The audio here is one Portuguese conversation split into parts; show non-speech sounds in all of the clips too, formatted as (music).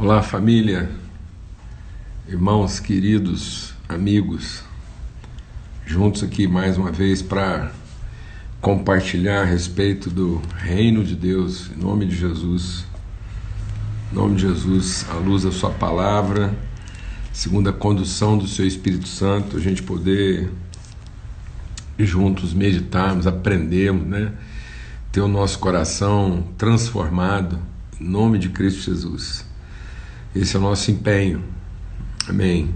Olá, família, irmãos queridos, amigos, juntos aqui mais uma vez para compartilhar a respeito do reino de Deus, em nome de Jesus. Em nome de Jesus, à luz da Sua palavra, segundo a condução do Seu Espírito Santo, a gente poder juntos meditarmos, aprendermos, né? Ter o nosso coração transformado, em nome de Cristo Jesus. Esse é o nosso empenho. Amém.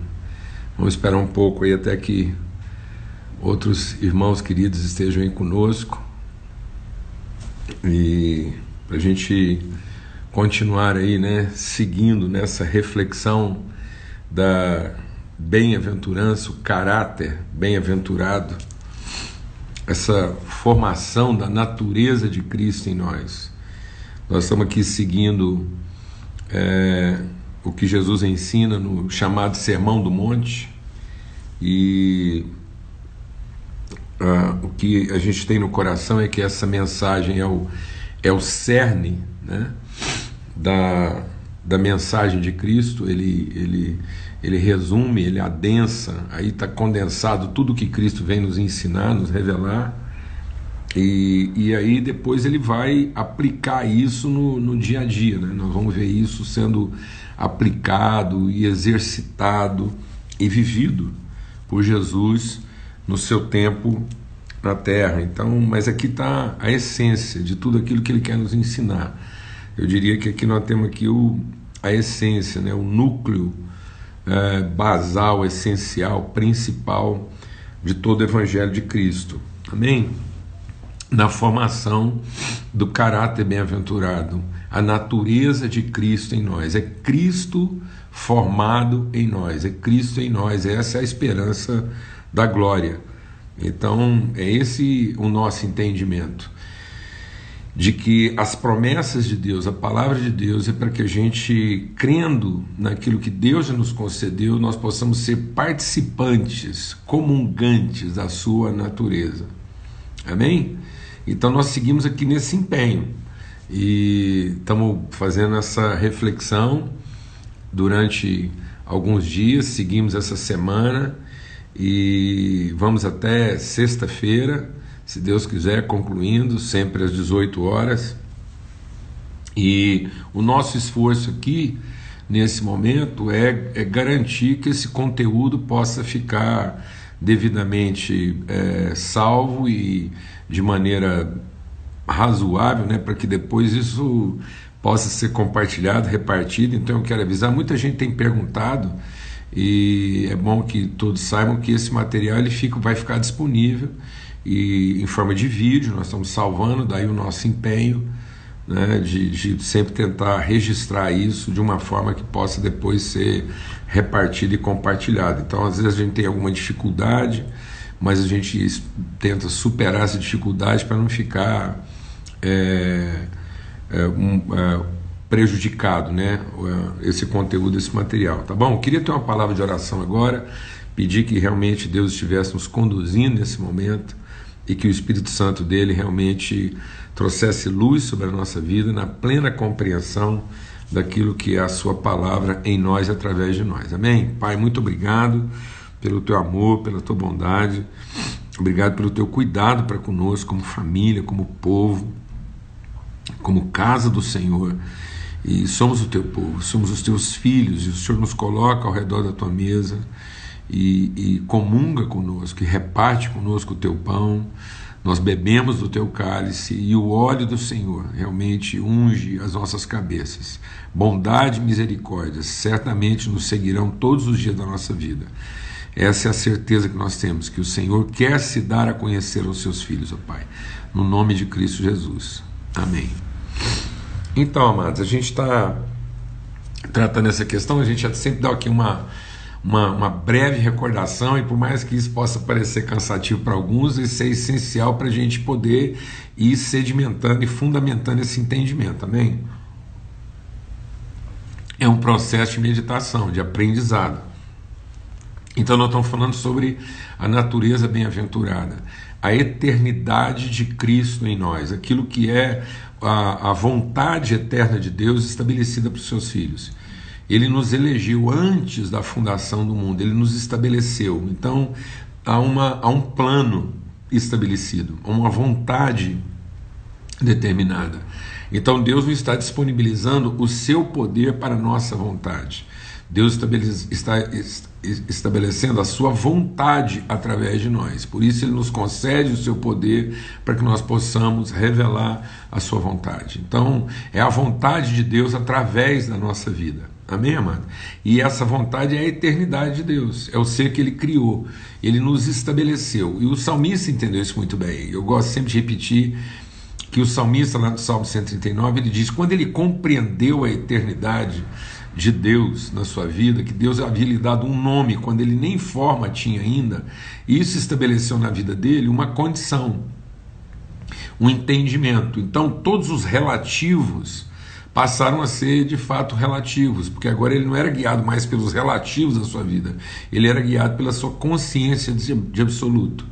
Vamos esperar um pouco aí até que outros irmãos queridos estejam aí conosco e para a gente continuar aí, né, seguindo nessa reflexão da bem-aventurança, o caráter bem-aventurado, essa formação da natureza de Cristo em nós. Nós estamos aqui seguindo é, o que Jesus ensina no chamado Sermão do Monte e uh, o que a gente tem no coração é que essa mensagem é o, é o cerne né, da, da mensagem de Cristo, ele, ele, ele resume, ele adensa, aí está condensado tudo que Cristo vem nos ensinar, nos revelar. E, e aí depois ele vai aplicar isso no, no dia a dia, né? nós vamos ver isso sendo aplicado e exercitado e vivido por Jesus no seu tempo na terra. Então, mas aqui está a essência de tudo aquilo que ele quer nos ensinar. Eu diria que aqui nós temos aqui o, a essência, né, o núcleo é, basal, essencial, principal de todo o Evangelho de Cristo. Amém? Na formação do caráter bem-aventurado a natureza de Cristo em nós. É Cristo formado em nós, é Cristo em nós, essa é a esperança da glória. Então, é esse o nosso entendimento de que as promessas de Deus, a palavra de Deus é para que a gente, crendo naquilo que Deus nos concedeu, nós possamos ser participantes, comungantes da sua natureza. Amém? Então nós seguimos aqui nesse empenho e estamos fazendo essa reflexão durante alguns dias, seguimos essa semana e vamos até sexta-feira, se Deus quiser, concluindo, sempre às 18 horas. E o nosso esforço aqui, nesse momento, é, é garantir que esse conteúdo possa ficar devidamente é, salvo e de maneira razoável, né, para que depois isso possa ser compartilhado, repartido. Então eu quero avisar, muita gente tem perguntado e é bom que todos saibam que esse material ele fica, vai ficar disponível e em forma de vídeo. Nós estamos salvando, daí o nosso empenho né, de, de sempre tentar registrar isso de uma forma que possa depois ser repartido e compartilhado. Então às vezes a gente tem alguma dificuldade, mas a gente tenta superar essa dificuldade para não ficar é, é, um, é, prejudicado, né? Esse conteúdo, esse material, tá bom? queria ter uma palavra de oração agora, pedir que realmente Deus estivesse nos conduzindo nesse momento e que o Espírito Santo dele realmente trouxesse luz sobre a nossa vida na plena compreensão daquilo que é a sua palavra em nós e através de nós. Amém? Pai, muito obrigado pelo teu amor, pela tua bondade. Obrigado pelo teu cuidado para conosco como família, como povo como casa do Senhor. E somos o teu povo, somos os teus filhos, e o Senhor nos coloca ao redor da tua mesa e, e comunga conosco, e reparte conosco o teu pão. Nós bebemos do teu cálice e o óleo do Senhor realmente unge as nossas cabeças. Bondade e misericórdia certamente nos seguirão todos os dias da nossa vida. Essa é a certeza que nós temos, que o Senhor quer se dar a conhecer aos seus filhos, ó Pai. No nome de Cristo Jesus. Amém. Então, amados, a gente está tratando essa questão, a gente sempre dá aqui uma, uma, uma, breve recordação, e por mais que isso possa parecer cansativo para alguns, isso é essencial para a gente poder ir sedimentando e fundamentando esse entendimento, amém? É um processo de meditação, de aprendizado. Então, nós estamos falando sobre a natureza bem-aventurada a eternidade de Cristo em nós, aquilo que é a, a vontade eterna de Deus estabelecida para os seus filhos. ele nos elegeu antes da fundação do mundo, ele nos estabeleceu. Então, há, uma, há um plano estabelecido, uma vontade determinada. Então, Deus não está disponibilizando o seu poder para a nossa vontade. Deus está estabelecendo a sua vontade através de nós. Por isso, Ele nos concede o seu poder para que nós possamos revelar a sua vontade. Então, é a vontade de Deus através da nossa vida. Amém, amado? E essa vontade é a eternidade de Deus, é o ser que Ele criou, Ele nos estabeleceu. E o salmista entendeu isso muito bem. Eu gosto sempre de repetir que o salmista, lá no Salmo 139, ele diz: quando ele compreendeu a eternidade de Deus na sua vida, que Deus havia lhe dado um nome quando ele nem forma tinha ainda, isso estabeleceu na vida dele uma condição, um entendimento. Então, todos os relativos passaram a ser de fato relativos, porque agora ele não era guiado mais pelos relativos da sua vida, ele era guiado pela sua consciência de, absoluto.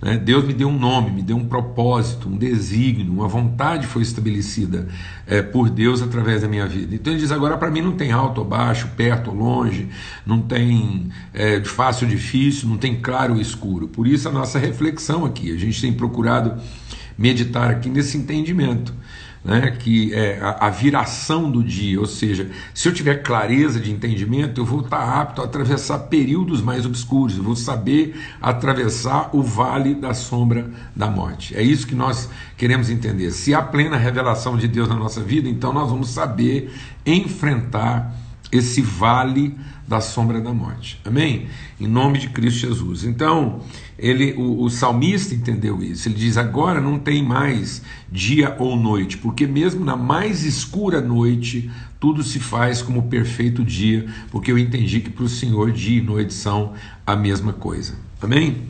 Né? Deus me deu um nome, me deu um propósito, um desígnio, uma vontade foi estabelecida é, por Deus através da minha vida. Então ele diz: agora para mim não tem alto ou baixo, perto ou longe, não tem é, fácil ou difícil, não tem claro ou escuro. Por isso a nossa reflexão aqui, a gente tem procurado meditar aqui nesse entendimento né, que é a, a, viração do dia, ou seja, se eu tiver clareza de entendimento, eu vou estar apto a atravessar períodos mais obscuros, eu vou saber atravessar o vale da sombra da morte. É isso que nós queremos entender. Se há plena revelação de Deus na nossa vida, então nós vamos saber enfrentar esse vale da sombra da morte. Amém? Em nome de Cristo Jesus. Então, ele, o, o, salmista entendeu isso. Ele diz: agora não tem mais dia ou noite, porque mesmo na mais escura noite, tudo se faz como perfeito dia, porque eu entendi que para o Senhor dia e noite são a mesma coisa. Amém?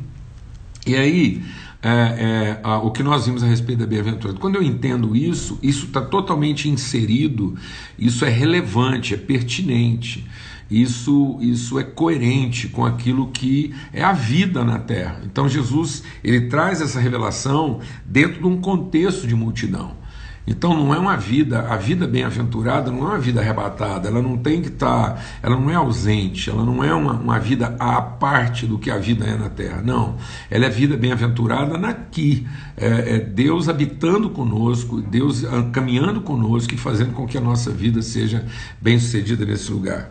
E aí, é, é, o que nós vimos a respeito da bem-aventurança. Quando eu entendo isso, isso está totalmente inserido, isso é relevante, é pertinente. Isso, isso é coerente com aquilo que é a vida na terra. Então Jesus ele traz essa revelação dentro de um contexto de multidão. Então não é uma vida, a vida bem-aventurada não é uma vida arrebatada, ela não tem que estar, tá, ela não é ausente, ela não é uma, uma vida à parte do que a vida é na terra, não. Ela é vida bem-aventurada naqui, é, é Deus habitando conosco, Deus caminhando conosco e fazendo com que a nossa vida seja bem-sucedida nesse lugar.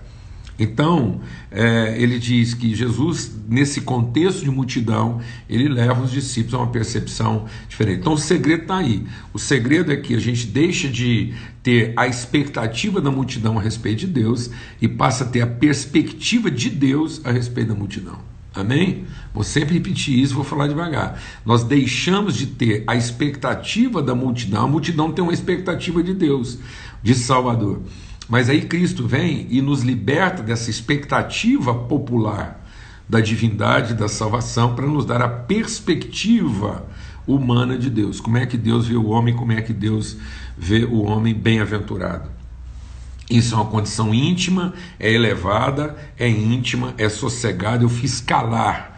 Então, é, ele diz que Jesus, nesse contexto de multidão, ele leva os discípulos a uma percepção diferente. Então, o segredo está aí. O segredo é que a gente deixa de ter a expectativa da multidão a respeito de Deus e passa a ter a perspectiva de Deus a respeito da multidão. Amém? Vou sempre repetir isso, vou falar devagar. Nós deixamos de ter a expectativa da multidão, a multidão tem uma expectativa de Deus, de Salvador. Mas aí Cristo vem e nos liberta dessa expectativa popular da divindade, da salvação, para nos dar a perspectiva humana de Deus. Como é que Deus vê o homem, como é que Deus vê o homem bem-aventurado. Isso é uma condição íntima, é elevada, é íntima, é sossegada. Eu fiz calar,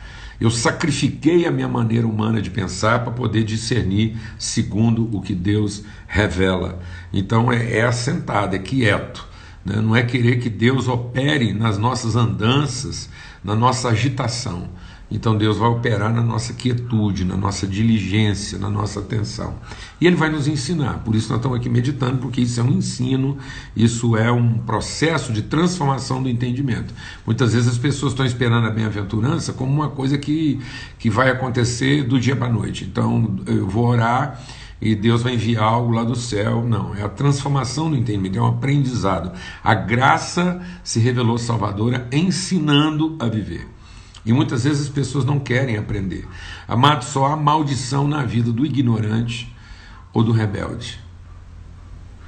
eu sacrifiquei a minha maneira humana de pensar para poder discernir segundo o que Deus revela. Então é, é assentado, é quieto. Né? Não é querer que Deus opere nas nossas andanças, na nossa agitação. Então Deus vai operar na nossa quietude, na nossa diligência, na nossa atenção. E Ele vai nos ensinar. Por isso nós estamos aqui meditando, porque isso é um ensino, isso é um processo de transformação do entendimento. Muitas vezes as pessoas estão esperando a bem-aventurança como uma coisa que, que vai acontecer do dia para a noite. Então eu vou orar e Deus vai enviar algo lá do céu. Não, é a transformação do entendimento, é um aprendizado. A graça se revelou salvadora ensinando a viver. E muitas vezes as pessoas não querem aprender. Amado, só há maldição na vida do ignorante ou do rebelde.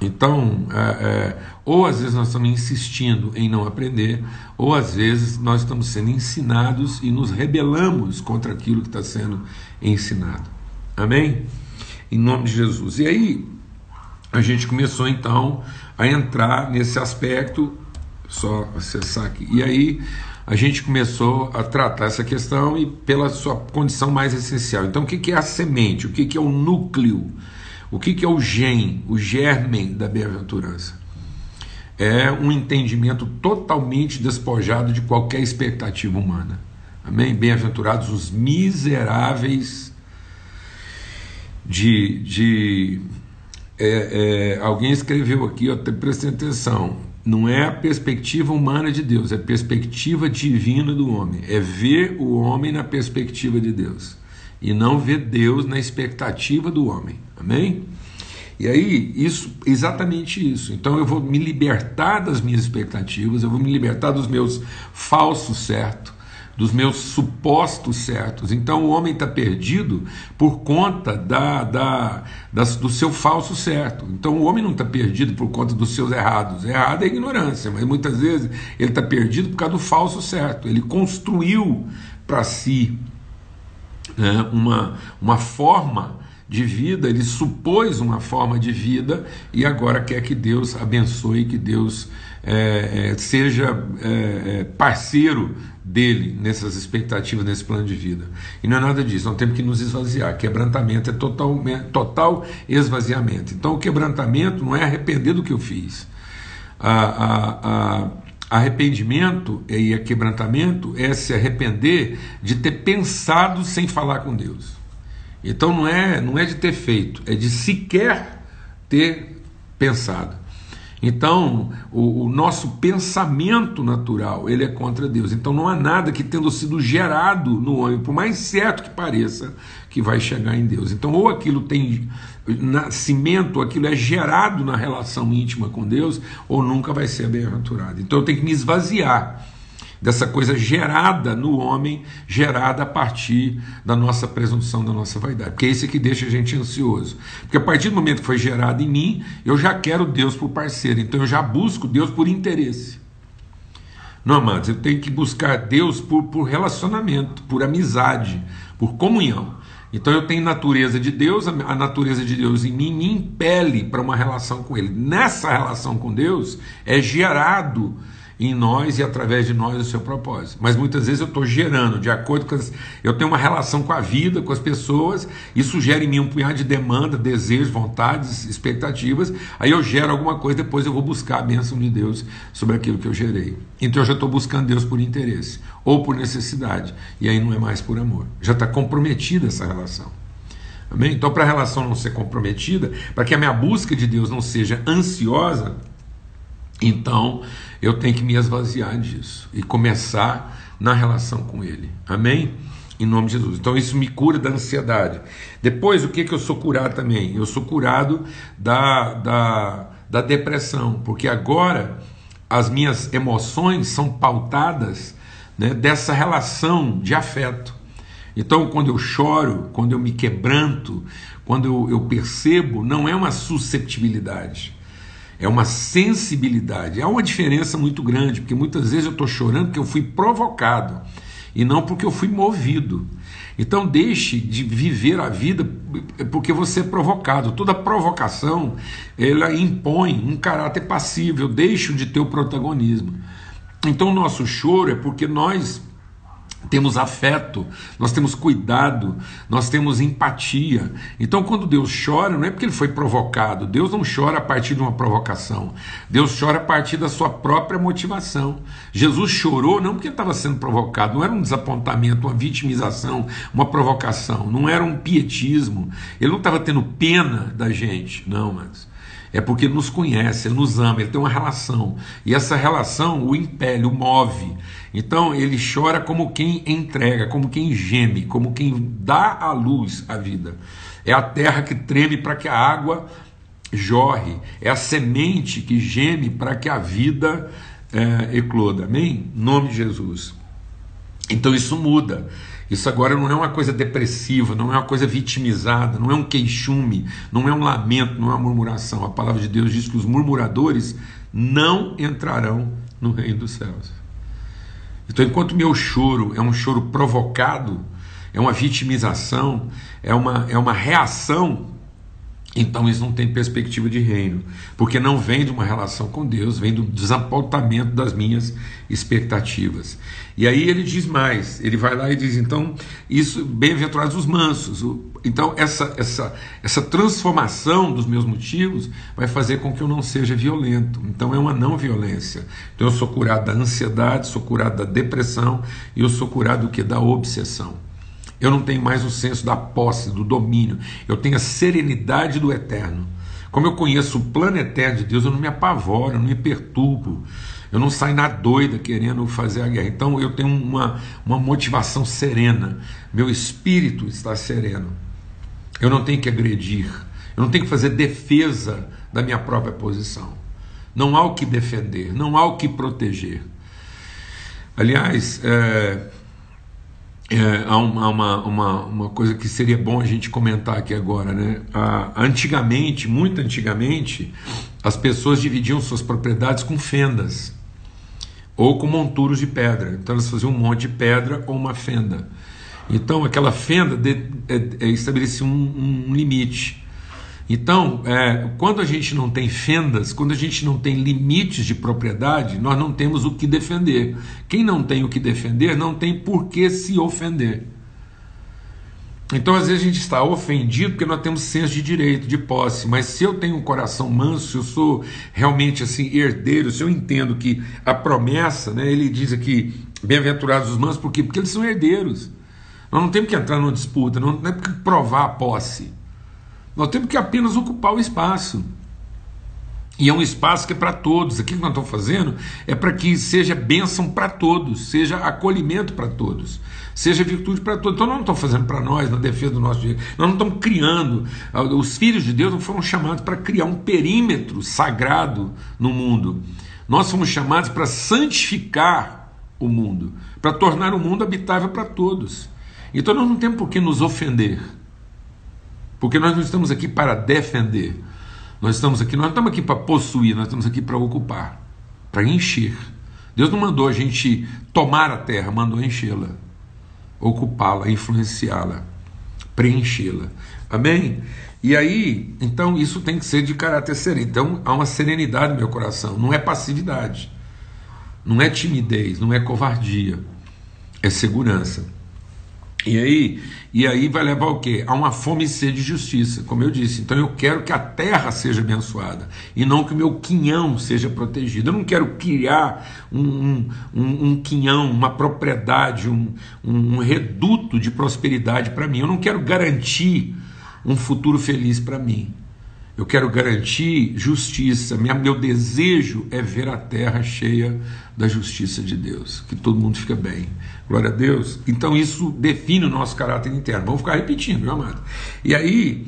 Então, é, é, ou às vezes nós estamos insistindo em não aprender, ou às vezes nós estamos sendo ensinados e nos rebelamos contra aquilo que está sendo ensinado. Amém? em nome de Jesus. E aí a gente começou então a entrar nesse aspecto, só acessar aqui. E aí a gente começou a tratar essa questão e pela sua condição mais essencial. Então, o que é a semente? O que é o núcleo? O que é o gen, o germen da bem-aventurança? é um entendimento totalmente despojado de qualquer expectativa humana. Amém? Bem-aventurados os miseráveis de. de é, é, alguém escreveu aqui, prestem atenção. Não é a perspectiva humana de Deus, é a perspectiva divina do homem. É ver o homem na perspectiva de Deus. E não ver Deus na expectativa do homem. Amém? E aí, isso, exatamente isso. Então eu vou me libertar das minhas expectativas, eu vou me libertar dos meus falsos certos, dos meus supostos certos. Então o homem está perdido por conta da, da, das, do seu falso certo. Então o homem não está perdido por conta dos seus errados. Errado é ignorância, mas muitas vezes ele está perdido por causa do falso certo. Ele construiu para si né, uma, uma forma de vida, ele supôs uma forma de vida e agora quer que Deus abençoe, que Deus é, é, seja é, é, parceiro dele nessas expectativas, nesse plano de vida. E não é nada disso, nós temos que nos esvaziar. Quebrantamento é total, total esvaziamento. Então, o quebrantamento não é arrepender do que eu fiz. A, a, a, arrependimento e quebrantamento é se arrepender de ter pensado sem falar com Deus. Então não é, não é de ter feito, é de sequer ter pensado. Então, o, o, nosso pensamento natural, ele é contra Deus. Então não há nada que tendo sido gerado no homem, por mais certo que pareça, que vai chegar em Deus. Então, ou aquilo tem nascimento, aquilo é gerado na relação íntima com Deus, ou nunca vai ser bem-aventurado. Então eu tenho que me esvaziar dessa coisa gerada no homem, gerada a partir da nossa presunção, da nossa vaidade. Porque é isso que deixa a gente ansioso. Porque a partir do momento que foi gerado em mim, eu já quero Deus por parceiro, então eu já busco Deus por interesse. Não, amados, eu tenho que buscar Deus por, por relacionamento, por amizade, por comunhão. Então eu tenho natureza de Deus, a natureza de Deus em mim me impele para uma relação com Ele. Nessa relação com Deus é gerado em nós e através de nós o seu propósito. Mas muitas vezes eu estou gerando, de acordo com as. Eu tenho uma relação com a vida, com as pessoas, isso gera em mim um punhado de demanda, desejos, vontades, expectativas. Aí eu gero alguma coisa, depois eu vou buscar a bênção de Deus sobre aquilo que eu gerei. Então eu já estou buscando Deus por interesse ou por necessidade. E aí não é mais por amor. Já está comprometida essa relação. Amém? Então, para a relação não ser comprometida, para que a minha busca de Deus não seja ansiosa, então eu tenho que me esvaziar disso e começar na relação com Ele. Amém? Em nome de Jesus. Então isso me cura da ansiedade. Depois, o que, que eu sou curado também? Eu sou curado da, da, da depressão, porque agora as minhas emoções são pautadas né, dessa relação de afeto. Então, quando eu choro, quando eu me quebranto, quando eu, eu percebo, não é uma susceptibilidade é uma sensibilidade. Há uma diferença muito grande, porque muitas vezes eu estou chorando porque eu fui provocado e não porque eu fui movido. Então deixe de viver a vida porque você é provocado. Toda provocação ela impõe um caráter passível. Deixe de ter o protagonismo. Então o nosso choro é porque nós temos afeto, nós temos cuidado, nós temos empatia. Então, quando Deus chora, não é porque ele foi provocado. Deus não chora a partir de uma provocação. Deus chora a partir da sua própria motivação. Jesus chorou não porque estava sendo provocado, não era um desapontamento, uma vitimização, uma provocação, não era um pietismo. Ele não estava tendo pena da gente, não, mas é porque nos conhece, ele nos ama, ele tem uma relação. E essa relação o impele, o move. Então ele chora como quem entrega, como quem geme, como quem dá à luz a vida. É a terra que treme para que a água jorre, é a semente que geme para que a vida é, ecloda. Amém? Em nome de Jesus. Então isso muda. Isso agora não é uma coisa depressiva, não é uma coisa vitimizada, não é um queixume, não é um lamento, não é uma murmuração. A palavra de Deus diz que os murmuradores não entrarão no reino dos céus. Então, enquanto meu choro é um choro provocado, é uma vitimização, é uma, é uma reação então isso não tem perspectiva de reino, porque não vem de uma relação com Deus, vem do desapontamento das minhas expectativas. E aí ele diz mais, ele vai lá e diz, então, isso, bem-aventurados os mansos. Então, essa, essa, essa transformação dos meus motivos vai fazer com que eu não seja violento. Então, é uma não violência. Então, eu sou curado da ansiedade, sou curado da depressão e eu sou curado do que? Da obsessão. Eu não tenho mais o senso da posse, do domínio. Eu tenho a serenidade do eterno. Como eu conheço o plano eterno de Deus, eu não me apavoro, eu não me perturbo. Eu não saio na doida querendo fazer a guerra. Então eu tenho uma, uma motivação serena. Meu espírito está sereno. Eu não tenho que agredir. Eu não tenho que fazer defesa da minha própria posição. Não há o que defender, não há o que proteger. Aliás, é, é, há uma, uma, uma, coisa que seria bom a gente comentar aqui agora. Né? Antigamente, muito antigamente, as pessoas dividiam suas propriedades com fendas ou com monturos de pedra. Então elas faziam um monte de pedra ou uma fenda. Então aquela fenda de, é, é, estabelecia um, um limite. Então, é, quando a gente não tem fendas, quando a gente não tem limites de propriedade, nós não temos o que defender. Quem não tem o que defender não tem por que se ofender. Então, às vezes, a gente está ofendido porque nós temos senso de direito, de posse, mas se eu tenho um coração manso, se eu sou realmente assim herdeiro, se eu entendo que a promessa, né, ele diz aqui, bem-aventurados os mansos, por quê? Porque eles são herdeiros. Nós não temos que entrar numa disputa, não, não é porque provar a posse. Nós temos que apenas ocupar o espaço. E é um espaço que é para todos. Aquilo que nós estamos fazendo é para que seja bênção para todos, seja acolhimento para todos, seja virtude para todos. Então nós não estamos fazendo para nós, na defesa do nosso direito. Nós não estamos criando. Os filhos de Deus não foram chamados para criar um perímetro sagrado no mundo. Nós fomos chamados para santificar o mundo, para tornar o mundo habitável para todos. Então nós não temos por que nos ofender. Porque nós não estamos aqui para defender. Nós estamos aqui, nós não estamos aqui para possuir, nós estamos aqui para ocupar, para encher. Deus não mandou a gente tomar a terra, mandou enchê-la, ocupá-la, influenciá-la, preenchê-la. Amém? E aí, então isso tem que ser de caráter sereno. Então há uma serenidade no meu coração, não é passividade, não é timidez, não é covardia, é segurança. E aí, e aí vai levar o quê? A uma fome e sede de justiça, como eu disse. Então eu quero que a terra seja abençoada e não que o meu quinhão seja protegido. Eu não quero criar um, um, um, quinhão, uma propriedade, um, um reduto de prosperidade para mim. Eu não quero garantir um futuro feliz para mim. Eu quero garantir justiça. Minha, meu desejo é ver a terra cheia da justiça de Deus, que todo mundo fica bem. Glória a Deus. Então isso define o nosso caráter interno. Vamos ficar repetindo, meu amado. E aí,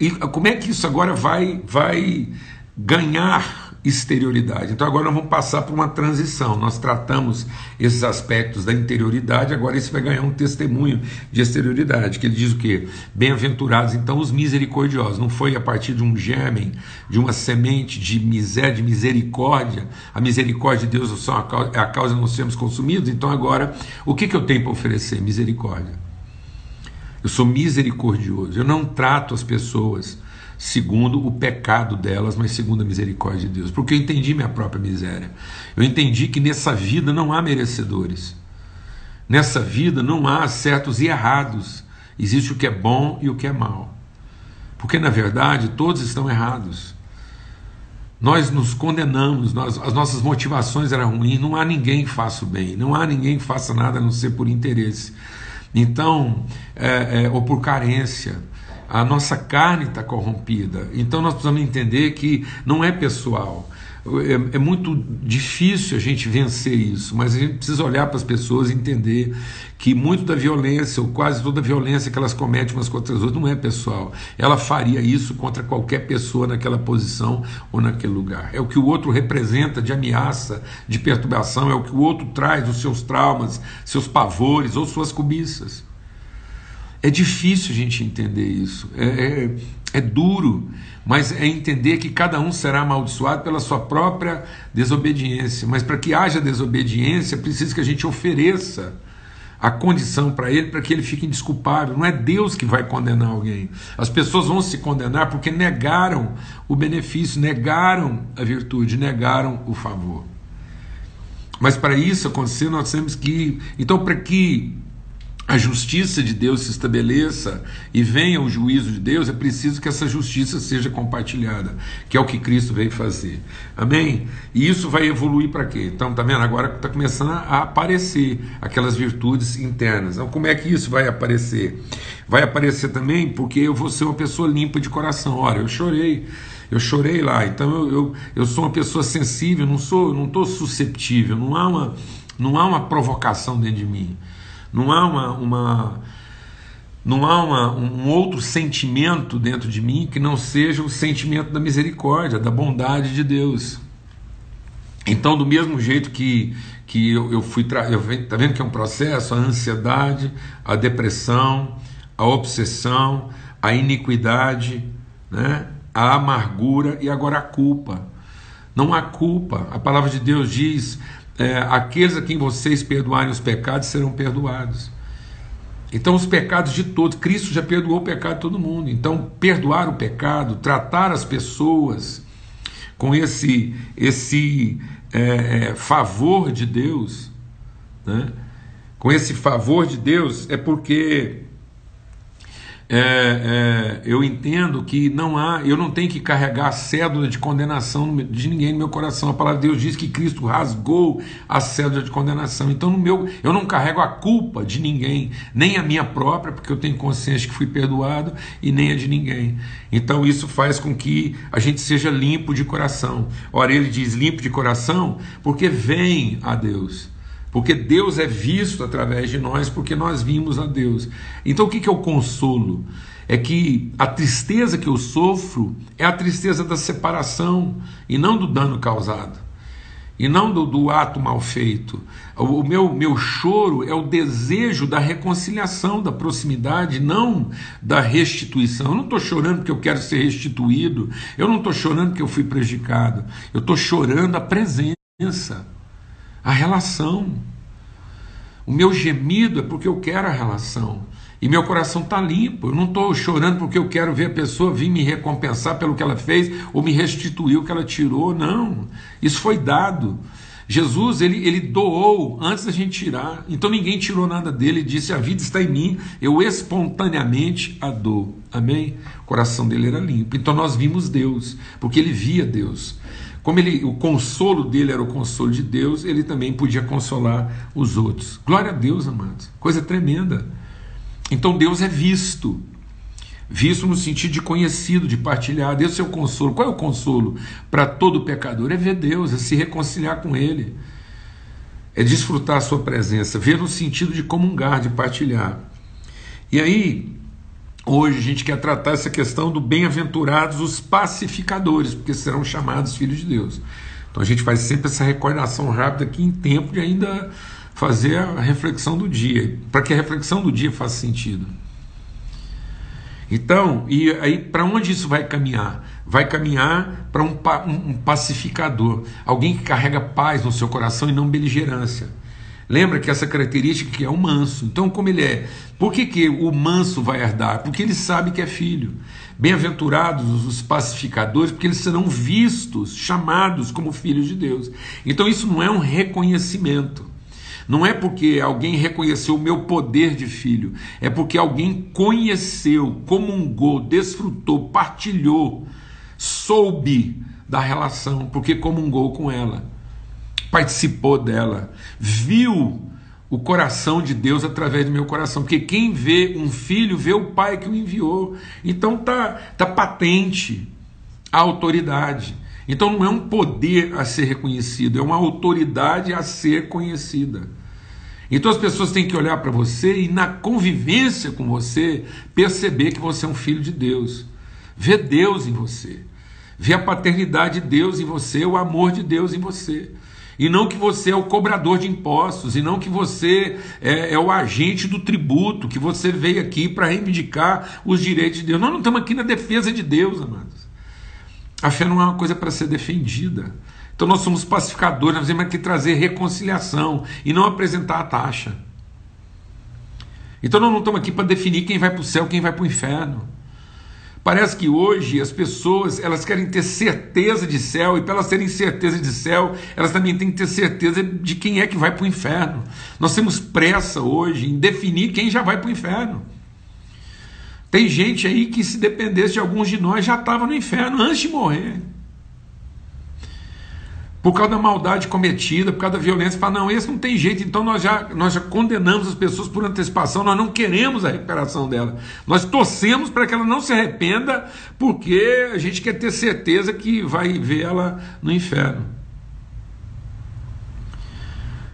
e como é que isso agora vai, vai ganhar exterioridade. Então agora nós vamos passar por uma transição. Nós tratamos esses aspectos da interioridade, agora isso vai ganhar um testemunho de exterioridade, que ele diz o quê? Bem-aventurados então os misericordiosos. Não foi a partir de um germen, de uma semente de miséria, de misericórdia. A misericórdia de Deus é a causa de não sermos consumidos. Então agora, o que, que eu tenho para oferecer? Misericórdia. Eu sou misericordioso. Eu não trato as pessoas segundo o pecado delas, mas segundo a misericórdia de Deus. Porque eu entendi minha própria miséria. Eu entendi que nessa vida não há merecedores. Nessa vida não há certos e errados. Existe o que é bom e o que é mal. Porque na verdade todos estão errados. Nós nos condenamos, nós, as nossas motivações eram ruins, não há ninguém que faça o bem, não há ninguém que faça nada a não ser por interesse. Então, é, é, ou por carência a nossa carne está corrompida. Então nós precisamos entender que não é pessoal. É, é, muito difícil a gente vencer isso, mas a gente precisa olhar para as pessoas e entender que muito da violência, ou quase toda a violência que elas cometem umas contra as outras, não é pessoal. Ela faria isso contra qualquer pessoa naquela posição ou naquele lugar. É o que o outro representa de ameaça, de perturbação, é o que o outro traz dos seus traumas, seus pavores ou suas cobiças. É difícil a gente entender isso, é, é, é, duro, mas é entender que cada um será amaldiçoado pela sua própria desobediência. Mas para que haja desobediência, precisa que a gente ofereça a condição para ele para que ele fique indesculpável. Não é Deus que vai condenar alguém. As pessoas vão se condenar porque negaram o benefício, negaram a virtude, negaram o favor. Mas para isso acontecer, nós temos que. Então, para que a justiça de Deus se estabeleça e venha o juízo de Deus, é preciso que essa justiça seja compartilhada, que é o que Cristo veio fazer. Amém? E isso vai evoluir para quê? Então, tá vendo? Agora está começando a aparecer aquelas virtudes internas. Então, como é que isso vai aparecer? Vai aparecer também porque eu vou ser uma pessoa limpa de coração. Olha, eu chorei. Eu chorei lá, então eu, eu, eu sou uma pessoa sensível, não sou, não estou susceptível, não há uma, não há uma provocação dentro de mim. Não há uma, uma não há uma, um outro sentimento dentro de mim que não seja o sentimento da misericórdia, da bondade de Deus. Então, do mesmo jeito que, que eu, eu fui. Está vendo que é um processo? A ansiedade, a depressão, a obsessão, a iniquidade, né? a amargura e agora a culpa. Não há culpa. A palavra de Deus diz: é, aqueles a quem vocês perdoarem os pecados serão perdoados. Então, os pecados de todos, Cristo já perdoou o pecado de todo mundo. Então, perdoar o pecado, tratar as pessoas com esse, esse é, é, favor de Deus, né? com esse favor de Deus, é porque é, é, eu entendo que não há, eu não tenho que carregar a cédula de condenação de ninguém no meu coração. A palavra de Deus diz que Cristo rasgou a cédula de condenação. Então, no meu, eu não carrego a culpa de ninguém, nem a minha própria, porque eu tenho consciência que fui perdoado, e nem a de ninguém. Então, isso faz com que a gente seja limpo de coração. Ora, ele diz limpo de coração porque vem a Deus. Porque Deus é visto através de nós, porque nós vimos a Deus. Então o que é o consolo? É que a tristeza que eu sofro é a tristeza da separação e não do dano causado, e não do, do ato mal feito. O, meu, meu choro é o desejo da reconciliação, da proximidade, não da restituição. Eu não estou chorando porque eu quero ser restituído, eu não estou chorando porque eu fui prejudicado, eu estou chorando a presença a relação. O meu gemido é porque eu quero a relação. E meu coração está limpo. Eu não estou chorando porque eu quero ver a pessoa vir me recompensar pelo que ela fez ou me restituir o que ela tirou. Não. Isso foi dado. Jesus ele, ele doou antes da gente tirar. Então ninguém tirou nada dele. Ele disse: A vida está em mim, eu espontaneamente a dou. Amém? O coração dele era limpo. Então nós vimos Deus, porque ele via Deus. Como ele, o consolo dele era o consolo de Deus, ele também podia consolar os outros. Glória a Deus, amados. Coisa tremenda. Então Deus é visto. Visto no sentido de conhecido, de partilhado. Esse é o consolo. Qual é o consolo para todo pecador? É ver Deus, é se reconciliar com Ele. É desfrutar a sua presença. Ver no sentido de comungar, de partilhar. E aí, Hoje a gente quer tratar essa questão do bem-aventurados os pacificadores, porque serão chamados filhos de Deus. Então a gente faz sempre essa recordação rápida aqui em tempo de ainda fazer a reflexão do dia, para que a reflexão do dia faça sentido. Então, e aí para onde isso vai caminhar? Vai caminhar para um, um, pacificador, alguém que carrega paz no seu coração e não beligerância. Lembra que essa característica que é o manso. Então, como ele é? Por que, que o manso vai herdar? Porque ele sabe que é filho. Bem-aventurados os pacificadores, porque eles serão vistos, chamados como filhos de Deus. Então, isso não é um reconhecimento. Não é porque alguém reconheceu o meu poder de filho, é porque alguém conheceu, comungou, desfrutou, partilhou, soube da relação, porque comungou com ela participou dela, viu o coração de Deus através do meu coração, porque quem vê um filho vê o pai que o enviou. Então tá tá patente a autoridade. Então não é um poder a ser reconhecido, é uma autoridade a ser conhecida. Então as pessoas têm que olhar para você e na convivência com você perceber que você é um filho de Deus. Ver Deus em você. Ver a paternidade de Deus em você, o amor de Deus em você. E não que você é o cobrador de impostos, e não que você é, é o agente do tributo, que você veio aqui para reivindicar os direitos de Deus. Nós não estamos aqui na defesa de Deus, amados. A fé não é uma coisa para ser defendida. Então nós somos pacificadores, nós temos que trazer reconciliação e não apresentar a taxa. Então nós não estamos aqui para definir quem vai para o céu, quem vai para o inferno. Parece que hoje as pessoas elas querem ter certeza de céu, e para elas terem certeza de céu, elas também têm que ter certeza de quem é que vai para o inferno. Nós temos pressa hoje em definir quem já vai para o inferno. Tem gente aí que, se dependesse de alguns de nós, já estava no inferno antes de morrer por causa da maldade cometida, por causa da violência, fala, não, esse não tem jeito, então nós já, nós já condenamos as pessoas por antecipação, nós não queremos a recuperação dela. Nós torcemos para que ela não se arrependa, porque a gente quer ter certeza que vai ver ela no inferno.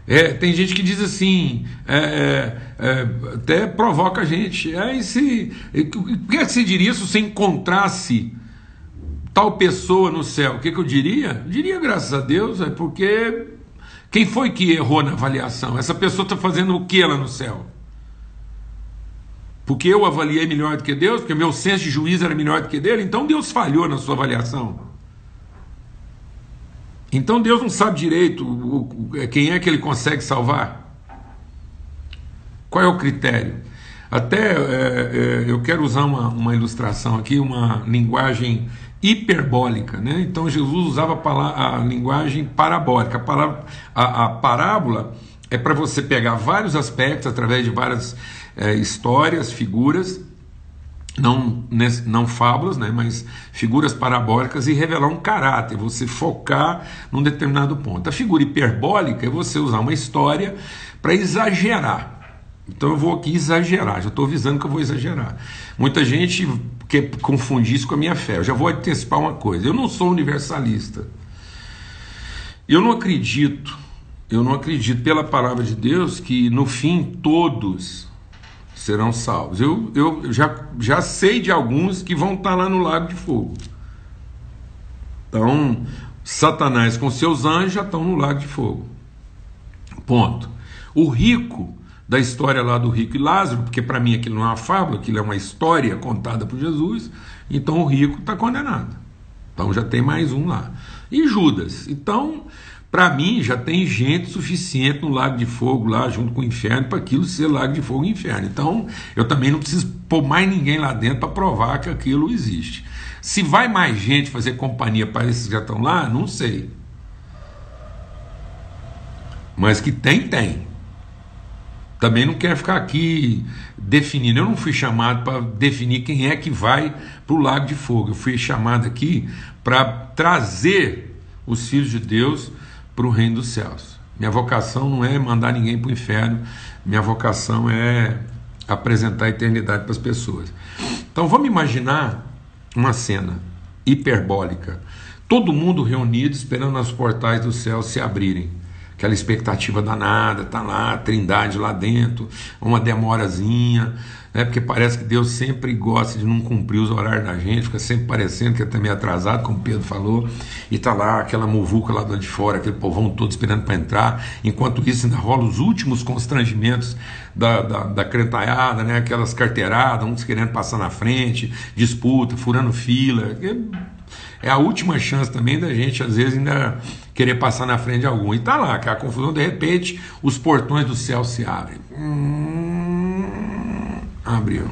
É, tem gente que diz assim, é, é, é até provoca a gente. É, e se, o que, se diria se você encontrasse tal pessoa no céu, o que, que eu diria? Eu diria graças a Deus, é porque quem foi que errou na avaliação? Essa pessoa está fazendo o que lá no céu? Porque eu avaliei melhor do que Deus, porque meu senso de juízo era melhor do que dele, então Deus falhou na sua avaliação. Então Deus não sabe direito quem é que ele consegue salvar. Qual é o critério? Até é, é, eu quero usar uma, uma ilustração aqui, uma linguagem hiperbólica. Né? Então Jesus usava a, linguagem parabólica. A, a, a parábola é para você pegar vários aspectos através de várias é, histórias, figuras, não, não fábulas, né, mas figuras parabólicas e revelar um caráter, você focar num determinado ponto. A figura hiperbólica é você usar uma história para exagerar. Então eu vou aqui exagerar, já estou avisando que eu vou exagerar. Muita gente quer confundir isso com a minha fé. Eu já vou antecipar uma coisa. Eu não sou universalista. Eu não acredito, eu não acredito pela palavra de Deus que no fim todos serão salvos. Eu, eu já, já sei de alguns que vão estar lá no lago de fogo. Então, Satanás com seus anjos já estão no lago de fogo. Ponto. O rico da história lá do rico e Lázaro, porque para mim aquilo não é uma fábula, aquilo é uma história contada por Jesus, então o rico está condenado. Então já tem mais um lá. E Judas. Então, para mim, já tem gente suficiente no lago de fogo lá, junto com o inferno, para aquilo ser lago de fogo e inferno. Então, eu também não preciso pôr mais ninguém lá dentro para provar que aquilo existe. Se vai mais gente fazer companhia para esses que já estão lá, não sei. Mas que tem, tem. Também não quero ficar aqui definindo. Eu não fui chamado para definir quem é que vai para o lago de fogo. Eu fui chamado aqui para trazer os filhos de Deus para o reino dos céus. Minha vocação não é mandar ninguém para o inferno, minha vocação é apresentar a eternidade para as pessoas. Então vamos imaginar uma cena hiperbólica. Todo mundo reunido esperando os portais do céu se abrirem aquela expectativa danada, tá lá, trindade lá dentro, uma demorazinha, né? porque parece que Deus sempre gosta de não cumprir os horários da gente, fica sempre parecendo que é também atrasado, como Pedro falou, e tá lá aquela muvuca lá de fora, aquele povão todo esperando para entrar, enquanto isso ainda rola os últimos constrangimentos da, da, da né? aquelas carteiradas, uns querendo passar na frente, disputa, furando fila, é a última chance também da gente, às vezes, ainda querer passar na frente de algum. E tá lá, que a confusão, de repente, os portões do céu se abrem. Hum, abriu.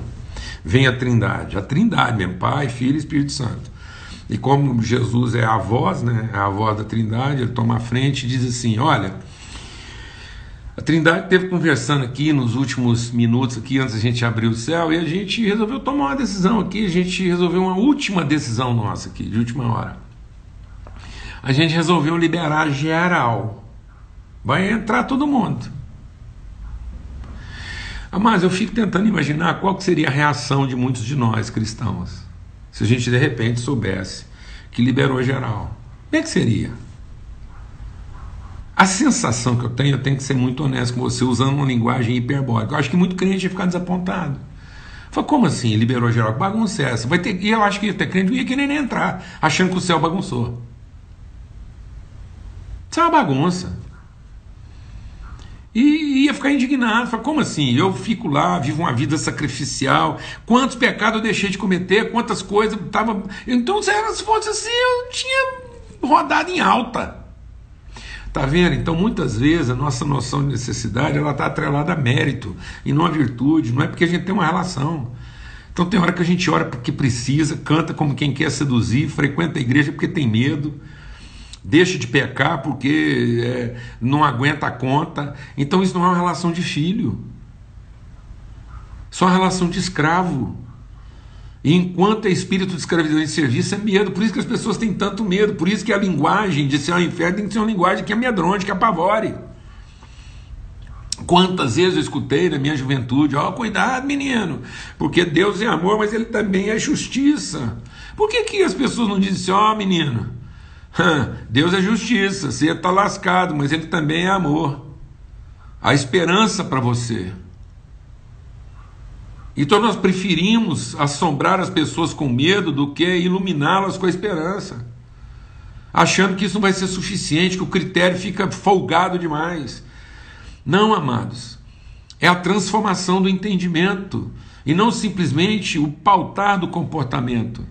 Vem a trindade, a trindade mesmo, Pai, Filho e Espírito Santo. E como Jesus é a voz, né, é a voz da trindade, ele toma a frente e diz assim: Olha, a Trindade esteve conversando aqui nos últimos minutos, aqui antes da gente abrir o céu, e a gente resolveu tomar uma decisão aqui, a gente resolveu uma última decisão nossa aqui, de última hora. A gente resolveu liberar geral. Vai entrar todo mundo. Mas eu fico tentando imaginar qual seria a reação de muitos de nós cristãos se a gente de repente soubesse que liberou geral. Como é que seria? A sensação que eu tenho, eu tenho que ser muito honesto com você, usando uma linguagem hiperbólica. Eu acho que muito crente ia ficar desapontado. Fala, como assim? Liberou geral? Que bagunça é essa? Vai ter, e eu acho que ia ter crente que ia querer nem entrar, achando que o céu bagunçou. Isso é uma bagunça. E ia ficar indignado. Fala, como assim? Eu fico lá, vivo uma vida sacrificial. Quantos pecados eu deixei de cometer? Quantas coisas tava. Então, se fosse assim, eu tinha rodado em alta. Tá vendo? Então, muitas vezes, a nossa noção de necessidade ela está atrelada a mérito e não a virtude. Não é porque a gente tem uma relação. Então, tem hora que a gente ora porque precisa, canta como quem quer seduzir, frequenta a igreja porque tem medo, deixa de pecar porque é, não aguenta a conta. Então, isso não é uma relação de filho. Só uma relação de escravo. Enquanto é espírito de escravidão e serviço, é medo. Por isso que as pessoas têm tanto medo. Por isso que a linguagem de ser ao inferno tem que ser uma linguagem que amedronte, que apavore. Quantas vezes eu escutei na minha juventude: Ó, oh, cuidado, menino, porque Deus é amor, mas Ele também é justiça. Por que, que as pessoas não dizem assim: Ó, oh, menino, (laughs) Deus é justiça, você está lascado, mas Ele também é amor. Há esperança para você. Então nós preferimos assombrar as pessoas com medo do que iluminá-las com a esperança, achando que isso não vai ser suficiente, que o critério fica folgado demais. Não, amados, é a transformação do entendimento e não simplesmente o pautar do comportamento.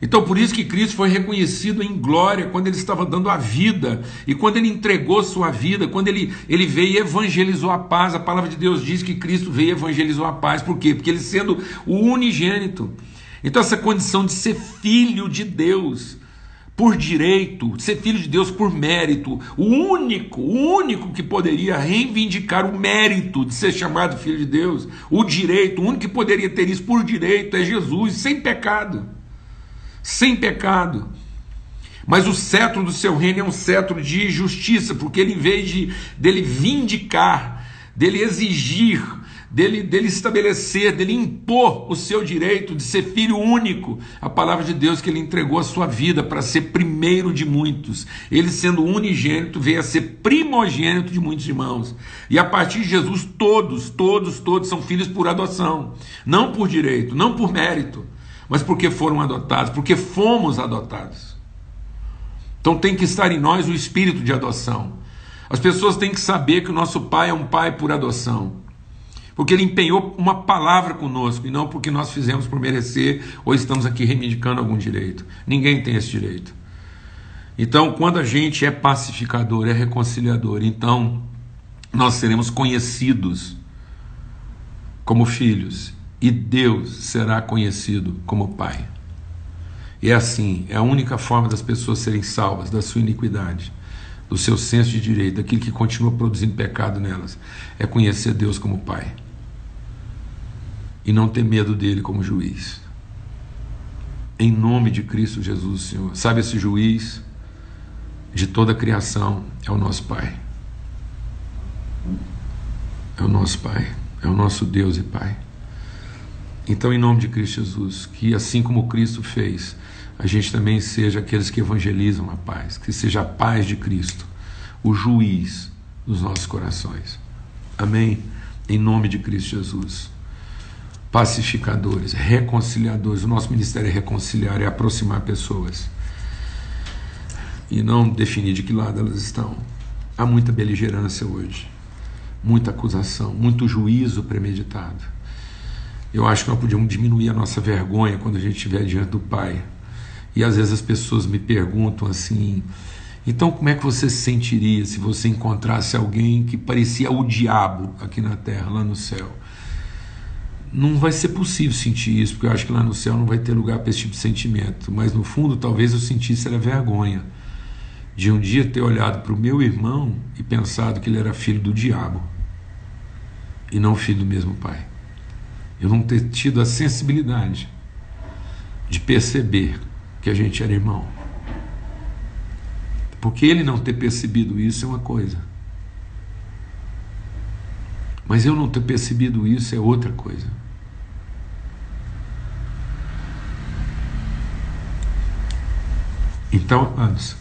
Então, por isso que Cristo foi reconhecido em glória quando ele estava dando a vida e quando ele entregou sua vida, quando ele, ele veio e evangelizou a paz. A palavra de Deus diz que Cristo veio e evangelizou a paz. Por quê? Porque ele sendo o unigênito. Então, essa condição de ser filho de Deus por direito, ser filho de Deus por mérito, o único, o único que poderia reivindicar o mérito de ser chamado filho de Deus, o direito, o único que poderia ter isso por direito é Jesus, sem pecado sem pecado. Mas o cetro do seu reino é um cetro de justiça, porque ele, em vez de, dele vindicar, dele exigir, dele, dele estabelecer, dele impor o seu direito de ser filho único, a palavra de Deus que ele entregou a sua vida para ser primeiro de muitos. Ele, sendo unigênito, veio a ser primogênito de muitos irmãos. E a partir de Jesus, todos, todos, todos são filhos por adoção, não por direito, não por mérito mas porque foram adotados, porque fomos adotados. Então tem que estar em nós o espírito de adoção. As pessoas têm que saber que o nosso pai é um pai por adoção. Porque ele empenhou uma palavra conosco e não porque nós fizemos por merecer ou estamos aqui reivindicando algum direito. Ninguém tem esse direito. Então, quando a gente é pacificador, é reconciliador, então nós seremos conhecidos como filhos e Deus será conhecido como Pai. E é assim, é a única forma das pessoas serem salvas da sua iniquidade, do seu senso de direito, daquilo que continua produzindo pecado nelas, é conhecer Deus como Pai. E não ter medo dele como juiz. Em nome de Cristo Jesus, Senhor. Sabe esse juiz de toda a criação é o nosso Pai. É o nosso Pai, é o nosso Deus e Pai. Então, em nome de Cristo Jesus, que assim como Cristo fez, a gente também seja aqueles que evangelizam a paz, que seja a paz de Cristo, o juiz dos nossos corações. Amém? Em nome de Cristo Jesus. Pacificadores, reconciliadores. O nosso ministério é reconciliar, é aproximar pessoas. E não definir de que lado elas estão. Há muita beligerância hoje, muita acusação, muito juízo premeditado eu acho que nós podíamos diminuir a nossa vergonha quando a gente estiver diante do Pai. E às vezes as pessoas me perguntam assim: então como é que você se sentiria se você encontrasse alguém que parecia o diabo aqui na terra, lá no céu? Não vai ser possível sentir isso, porque eu acho que lá no céu não vai ter lugar para esse tipo de sentimento. Mas no fundo, talvez eu sentisse era vergonha de um dia ter olhado para o meu irmão e pensado que ele era filho do diabo e não filho do mesmo pai eu não ter tido a sensibilidade de perceber que a gente era irmão. Porque ele não ter percebido isso é uma coisa. Mas eu não ter percebido isso é outra coisa. Então, amados,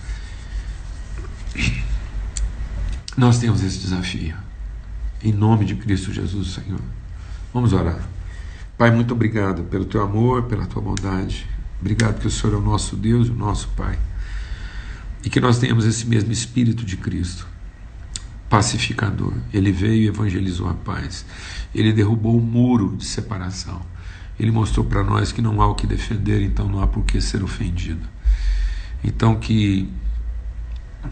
nós temos esse desafio. Em nome de Cristo Jesus, Senhor. Vamos orar. Pai, muito obrigado pelo teu amor, pela tua bondade. Obrigado que o Senhor é o nosso Deus o nosso Pai. E que nós tenhamos esse mesmo espírito de Cristo, pacificador. Ele veio e evangelizou a paz. Ele derrubou o muro de separação. Ele mostrou para nós que não há o que defender, então não há por que ser ofendido. Então que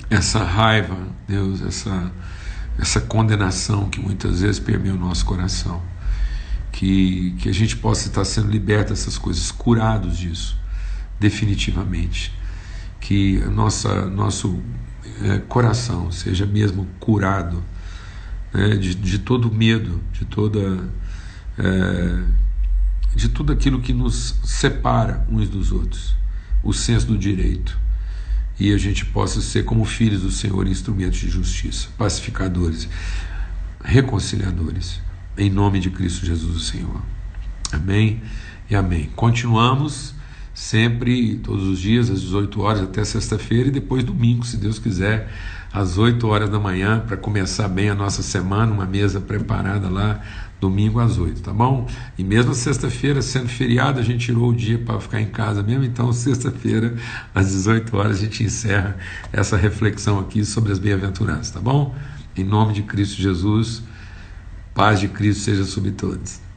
essa raiva, Deus, essa, essa condenação que muitas vezes permeia o nosso coração. Que, que a gente possa estar sendo liberto dessas coisas, curados disso, definitivamente. Que nossa, nosso é, coração seja mesmo curado né, de, de todo medo, de toda. É, de tudo aquilo que nos separa uns dos outros, o senso do direito e a gente possa ser, como filhos do Senhor, instrumentos de justiça, pacificadores, reconciliadores, em nome de Cristo Jesus, o Senhor. Amém e amém. Continuamos sempre, todos os dias, às 18 horas até sexta-feira e depois domingo, se Deus quiser, às 8 horas da manhã, para começar bem a nossa semana, uma mesa preparada lá domingo às 8, tá bom? E mesmo sexta-feira, sendo feriado, a gente tirou o dia para ficar em casa mesmo, então sexta-feira, às 18 horas, a gente encerra essa reflexão aqui sobre as bem-aventuranças, tá bom? Em nome de Cristo Jesus, paz de Cristo seja sobre todos.